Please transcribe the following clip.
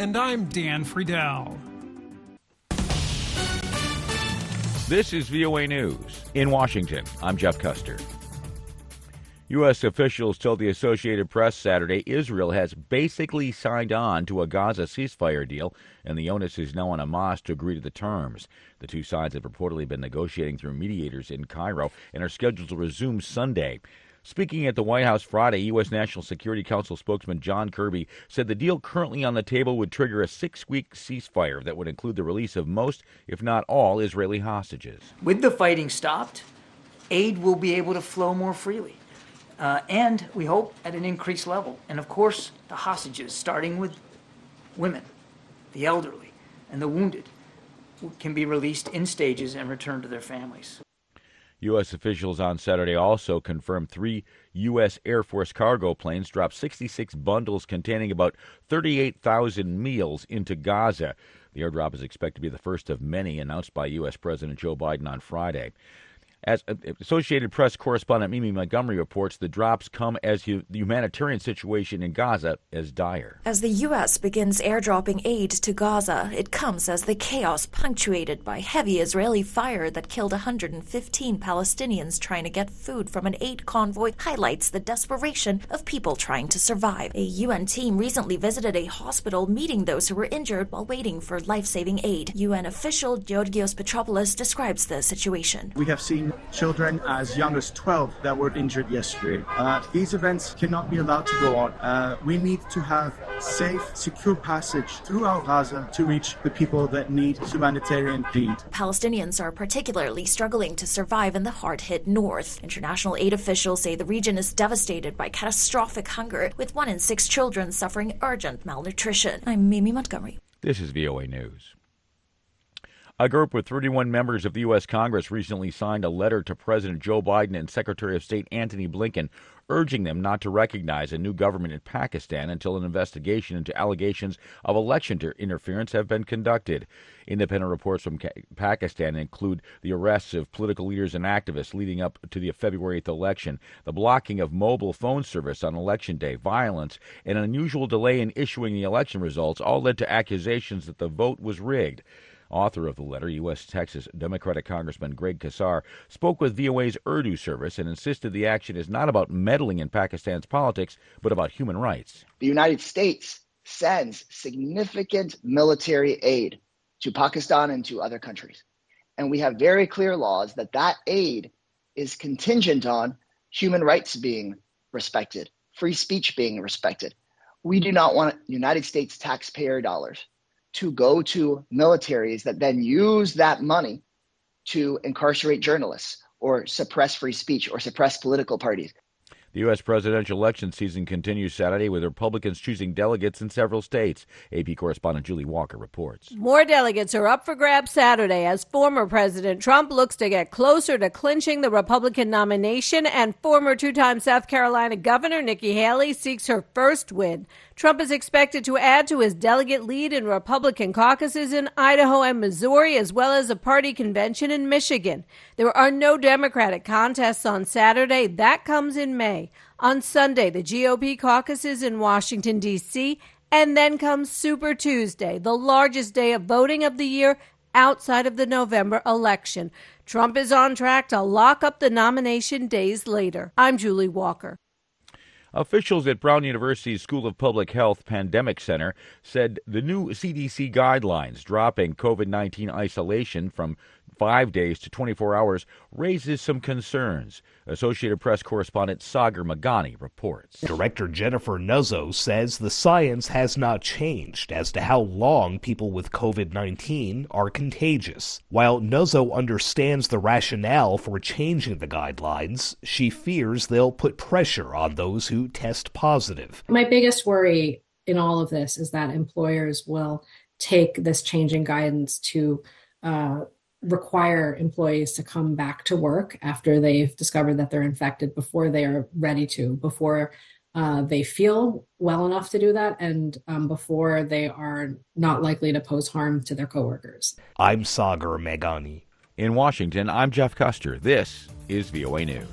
And I'm Dan Friedel. This is VOA News. In Washington, I'm Jeff Custer. U.S. officials told the Associated Press Saturday Israel has basically signed on to a Gaza ceasefire deal, and the onus is now on Hamas to agree to the terms. The two sides have reportedly been negotiating through mediators in Cairo and are scheduled to resume Sunday. Speaking at the White House Friday, U.S. National Security Council spokesman John Kirby said the deal currently on the table would trigger a six week ceasefire that would include the release of most, if not all, Israeli hostages. With the fighting stopped, aid will be able to flow more freely uh, and we hope at an increased level. And of course, the hostages, starting with women, the elderly, and the wounded, can be released in stages and returned to their families. U.S. officials on Saturday also confirmed three U.S. Air Force cargo planes dropped 66 bundles containing about 38,000 meals into Gaza. The airdrop is expected to be the first of many announced by U.S. President Joe Biden on Friday. As uh, Associated Press correspondent Mimi Montgomery reports, the drops come as hu- the humanitarian situation in Gaza is dire. As the U.S. begins airdropping aid to Gaza, it comes as the chaos punctuated by heavy Israeli fire that killed 115 Palestinians trying to get food from an aid convoy highlights the desperation of people trying to survive. A UN team recently visited a hospital meeting those who were injured while waiting for life saving aid. UN official Georgios Petropoulos describes the situation. We have seen children as young as 12 that were injured yesterday. Uh, these events cannot be allowed to go on. Uh, we need to have safe, secure passage throughout Gaza to reach the people that need humanitarian aid. Palestinians are particularly struggling to survive in the hard hit north. International aid officials say the region is devastated by catastrophic hunger, with one in six children suffering urgent malnutrition. I'm Mimi Montgomery. This is VOA News. A group of 31 members of the U.S. Congress recently signed a letter to President Joe Biden and Secretary of State Antony Blinken urging them not to recognize a new government in Pakistan until an investigation into allegations of election interference have been conducted. Independent reports from Pakistan include the arrests of political leaders and activists leading up to the February 8th election, the blocking of mobile phone service on election day, violence, and an unusual delay in issuing the election results all led to accusations that the vote was rigged. Author of the letter, U.S. Texas Democratic Congressman Greg Casar, spoke with VOA's Urdu service and insisted the action is not about meddling in Pakistan's politics, but about human rights. The United States sends significant military aid to Pakistan and to other countries. And we have very clear laws that that aid is contingent on human rights being respected, free speech being respected. We do not want United States taxpayer dollars to go to militaries that then use that money to incarcerate journalists or suppress free speech or suppress political parties. The U.S. presidential election season continues Saturday with Republicans choosing delegates in several states. AP correspondent Julie Walker reports. More delegates are up for grabs Saturday as former President Trump looks to get closer to clinching the Republican nomination, and former two time South Carolina Governor Nikki Haley seeks her first win. Trump is expected to add to his delegate lead in Republican caucuses in Idaho and Missouri, as well as a party convention in Michigan. There are no Democratic contests on Saturday. That comes in May. On Sunday, the GOP caucuses in Washington, D.C., and then comes Super Tuesday, the largest day of voting of the year outside of the November election. Trump is on track to lock up the nomination days later. I'm Julie Walker. Officials at Brown University's School of Public Health Pandemic Center said the new CDC guidelines dropping COVID 19 isolation from five days to 24 hours raises some concerns. Associated Press correspondent Sagar Meghani reports. Director Jennifer Nuzzo says the science has not changed as to how long people with COVID 19 are contagious. While Nuzzo understands the rationale for changing the guidelines, she fears they'll put pressure on those who test positive. My biggest worry in all of this is that employers will take this changing guidance to uh, require employees to come back to work after they've discovered that they're infected before they are ready to, before uh, they feel well enough to do that, and um, before they are not likely to pose harm to their coworkers. I'm Sagar Meghani. In Washington, I'm Jeff Custer. This is VOA News.